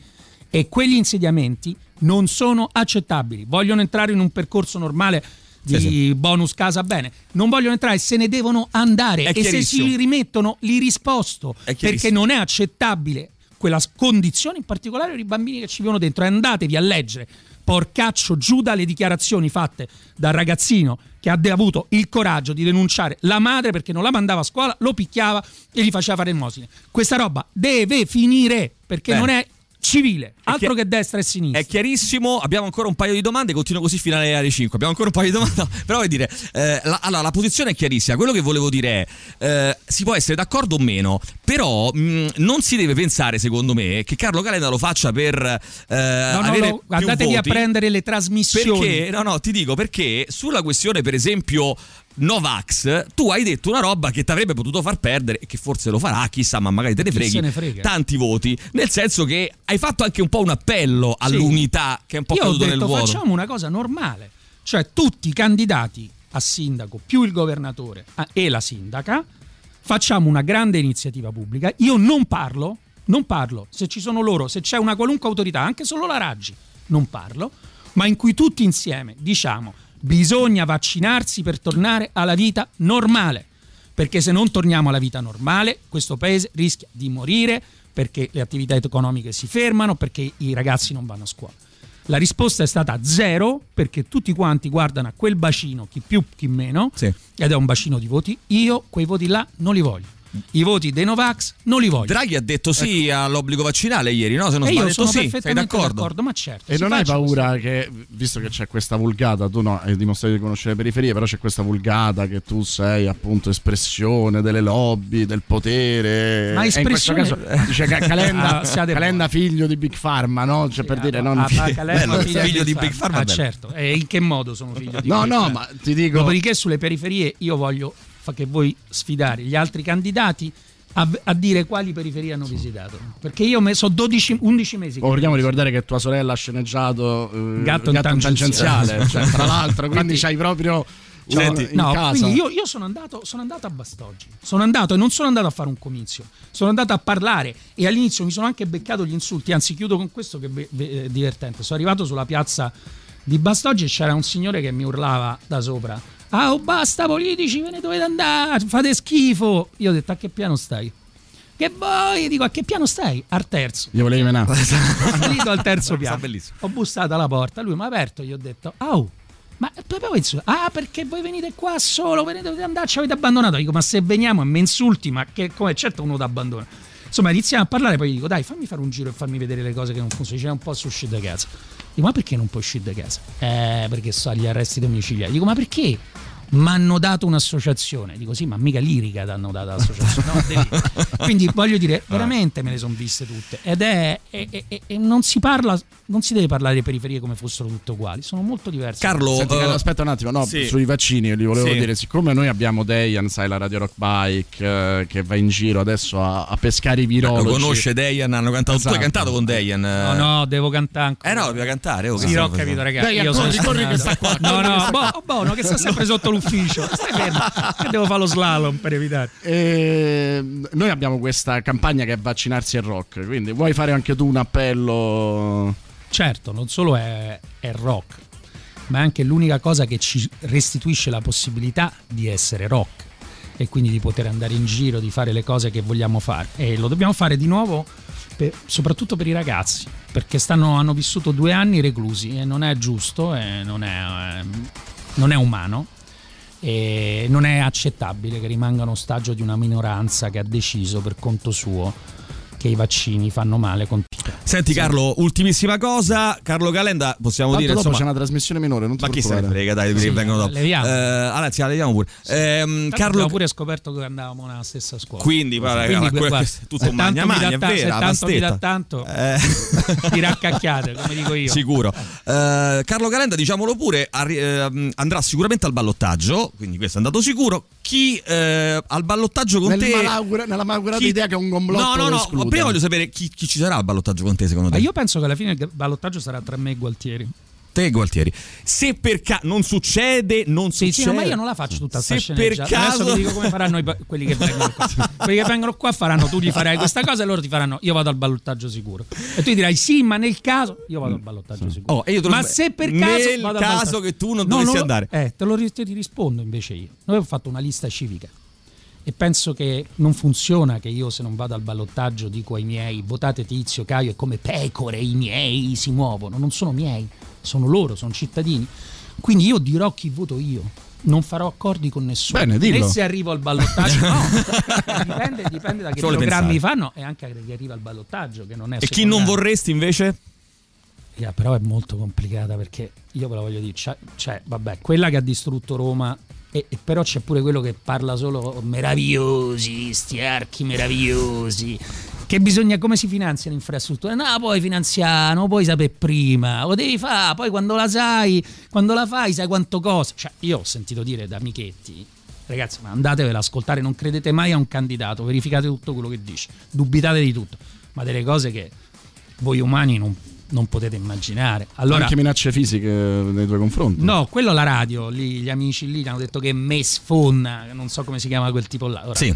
e quegli insediamenti non sono accettabili. Vogliono entrare in un percorso normale di Sì, sì. bonus casa, bene, non vogliono entrare, se ne devono andare È e se si rimettono li risposto perché non è accettabile quella condizione, in particolare per i bambini che ci vivono dentro. E andatevi a leggere, porcaccio giù dalle dichiarazioni fatte dal ragazzino che ha avuto il coraggio di denunciare la madre perché non la mandava a scuola, lo picchiava e gli faceva fare elemosine. Questa roba deve finire perché Bene. non è civile, altro che destra e sinistra. È chiarissimo, abbiamo ancora un paio di domande, continuo così fino alle ore 5. Abbiamo ancora un paio di domande, no, però vuol dire, eh, la, allora la posizione è chiarissima. Quello che volevo dire è, eh, si può essere d'accordo o meno, però mh, non si deve pensare, secondo me, che Carlo Calenda lo faccia per eh, No, no, avere no, andatevi a prendere le trasmissioni. Perché, no, no, ti dico perché sulla questione, per esempio, Novax, tu hai detto una roba che ti avrebbe potuto far perdere e che forse lo farà, chissà, ma magari te ne freghi. ne frega? Tanti voti, nel senso che hai fatto anche un po' un appello all'unità che è un po' Io ho caduto nel detto vuoto. facciamo una cosa normale, cioè tutti i candidati a sindaco più il governatore e la sindaca facciamo una grande iniziativa pubblica. Io non parlo, non parlo, se ci sono loro, se c'è una qualunque autorità, anche solo la Raggi, non parlo, ma in cui tutti insieme diciamo bisogna vaccinarsi per tornare alla vita normale, perché se non torniamo alla vita normale questo paese rischia di morire perché le attività economiche si fermano, perché i ragazzi non vanno a scuola. La risposta è stata zero perché tutti quanti guardano a quel bacino, chi più chi meno, Sì. ed è un bacino di voti. Io quei voti là non li voglio. I voti dei Novax non li voglio. Draghi ha detto sì all'obbligo vaccinale ieri, no? Se non e sbaglio, io sono sì, sei perfettamente d'accordo? d'accordo? ma certo. E non hai paura che, visto che c'è questa vulgata, tu no, hai dimostrato di conoscere le periferie, però c'è questa vulgata che tu sei appunto espressione delle lobby, del potere. Ma E in questo espressione- caso dice Ca- Calenda, Ah, Calenda figlio di Big Pharma, no? Cioè per Ah, dire, ah, non... ah, Calenda, Bello, figlio di Big Pharma, Ah, certo. E in che modo sono figlio di No, Big no, Pharma? ma ti dico... Dopodiché sulle periferie io voglio fa che voi sfidare gli altri candidati a, a dire quali periferie hanno visitato. Perché io me, so 12, 11 mesi. che- Vogliamo ricordare che tua sorella ha sceneggiato eh, Gatto in tangenziale. cioè, tra l'altro, quindi Infatti- c'hai proprio Senti, in No, casa. quindi io, io sono, andato, sono andato a Bastoggi, sono andato e non sono andato a fare un comizio, sono andato a parlare e all'inizio mi sono anche beccato gli insulti, anzi chiudo con questo che è è divertente, sono arrivato sulla piazza di Bastoggi e c'era un signore che mi urlava da sopra, ah oh, basta politici, ve ne dovete andare, fate schifo, io ho detto a che piano stai? Che vuoi? Dico a che piano stai? Al terzo. Io volevo menare. salito al terzo piano. Ho bussato alla porta, lui mi ha aperto, gli ho detto, au, ma proprio questo, ah perché voi venite qua solo, ve ne dovete andare, ci avete abbandonato. Dico, ma se veniamo e mi insulti, ma che come certo uno ti abbandona. Insomma, iniziamo a parlare, poi gli dico, dai, fammi fare un giro e farmi vedere le cose che non funzionano. Dice, non posso uscire da casa. Dico, ma perché non puoi uscire da casa? Eh, perché so agli arresti domiciliari. Dico, ma perché? Mi hanno dato un'associazione. Dico, sì, ma mica lirica ti hanno dato l'associazione. No, devi- Quindi voglio dire, veramente me le sono viste tutte. Ed è. E, e- e- non si parla. Non si deve parlare di periferie come fossero tutte uguali, sono molto diverse. Carlo, Senti, eh, Carlo, aspetta un attimo, no, sì. sui vaccini gli volevo Sì. dire, siccome noi abbiamo Dejan, sai, la Radio Rock Bike, eh, che va in giro adesso a, a pescare i lo virologi. conosce Dejan, hanno cantato, tu Esatto. hai cantato con Dejan. No, no, devo cantare ancora. Eh no, dobbiamo cantare. oh, Sì, ho capito, ragazzi. Dai, io corri, sono corri che sfonato. sta qua, No, corri no, boh, buono, che sta sempre sotto l'ufficio. Stai fermo. Che devo fare lo slalom per evitare. E noi abbiamo questa campagna che è vaccinarsi e rock, quindi vuoi fare anche tu un appello? Certo, non solo è, è rock, ma è anche l'unica cosa che ci restituisce la possibilità di essere rock e quindi di poter andare in giro, di fare le cose che vogliamo fare. E lo dobbiamo fare di nuovo per- soprattutto per i ragazzi, perché stanno- hanno vissuto due anni reclusi e non è giusto e non è, eh, non è umano. E non è accettabile che rimanga un ostaggio di una minoranza che ha deciso per conto suo che i vaccini fanno male con Senti Carlo, ultimissima cosa, Carlo Calenda, possiamo Tanto dire dopo insomma c'è una trasmissione minore, non ti ma chi se ne frega, dai, Sì, che vengono dopo. leviamo. Eh, anzi, la leviamo pure. Ehm, Carlo Carlo ho pure scoperto che andavamo nella stessa scuola. Quindi, guarda, Quindi, guarda, è tutto magna magna, è vera, se tanto mi dà tanto Eh. ti raccacchiate, come dico io. Sicuro. Eh, Carlo Calenda, diciamolo pure, arri- ehm, andrà sicuramente al ballottaggio, quindi questo è andato sicuro. Chi eh, al ballottaggio con Nel te... malaugura- nella malaugurata chi- idea che è un complotto No, no, no, ma prima voglio sapere chi, chi ci sarà al ballottaggio con te secondo te? Ma io penso che alla fine il ballottaggio sarà tra me e Gualtieri. Te e Gualtieri. Se per caso non succede, non Sì, sì, succede. no, ma io non la faccio tutta sta Se per sceneggiata. Adesso caso vi dico come faranno i quelli che vengono qua. quelli che vengono qua faranno tu gli farai questa cosa e loro ti faranno io vado al ballottaggio sicuro. E tu gli dirai sì, ma nel caso io vado al ballottaggio sicuro. Oh, io ma se per caso nel caso che tu non No, dovessi lo- andare. Eh, te lo te ti rispondo invece io. Noi abbiamo fatto una lista civica e penso che non funziona che io se non vado al ballottaggio dico ai miei votate Tizio, Caio e come pecore i miei si muovono, non sono miei, sono loro, sono cittadini. Quindi io dirò chi voto io. Non farò accordi con nessuno. Bene, dillo. Né se arrivo al ballottaggio, no. dipende, dipende da che vuole programmi pensare. fanno e anche da chi arriva al ballottaggio, che non è E chi non vorresti invece? Yeah, però è molto complicata perché io ve la voglio dire, c'è, c'è, vabbè, quella che ha distrutto Roma, e, e però c'è pure quello che parla solo meravigliosi, sti archi meravigliosi. Che bisogna, come si finanzia l'infrastruttura? No, finanziare, non puoi sapere prima, lo devi fare, poi quando la sai, quando la fai sai quanto costa. Cioè, io ho sentito dire da amichetti, ragazzi, ma andatevela ad ascoltare, non credete mai a un candidato, verificate tutto quello che dice, dubitate di tutto, ma delle cose che voi umani non, non potete immaginare. Allora, Anche minacce fisiche nei tuoi confronti. no, quello la radio, lì, gli amici lì hanno detto che me sfonda, non so come si chiama quel tipo là. Ora, Sì.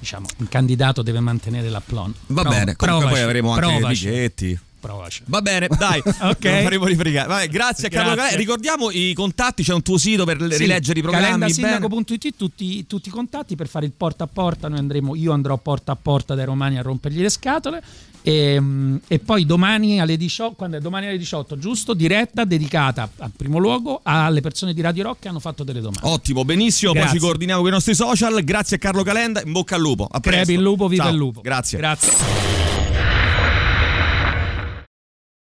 Diciamo, un candidato deve mantenere l'aplomb. Va Prova- bene, comunque poi provaci, avremo anche provaci, i biglietti. Provaci. Va bene, dai, Ok. non faremo rifregare. Vabbè, grazie a Carlo Grazie. Calenda. Ricordiamo i contatti, c'è un tuo sito per Sì, rileggere i programmi. calendasindaco.it tutti, tutti i contatti per fare il porta a porta noi andremo io andrò porta a porta dai romani a rompergli le scatole e, e poi domani alle 18 quando è domani alle 18 giusto diretta dedicata al primo luogo alle persone di Radio Rock che hanno fatto delle domande Ottimo, benissimo. Poi Grazie. ci coordiniamo con i nostri social. Grazie a Carlo Calenda. In bocca al lupo. A crepi presto. il lupo viva Ciao. il lupo Grazie. grazie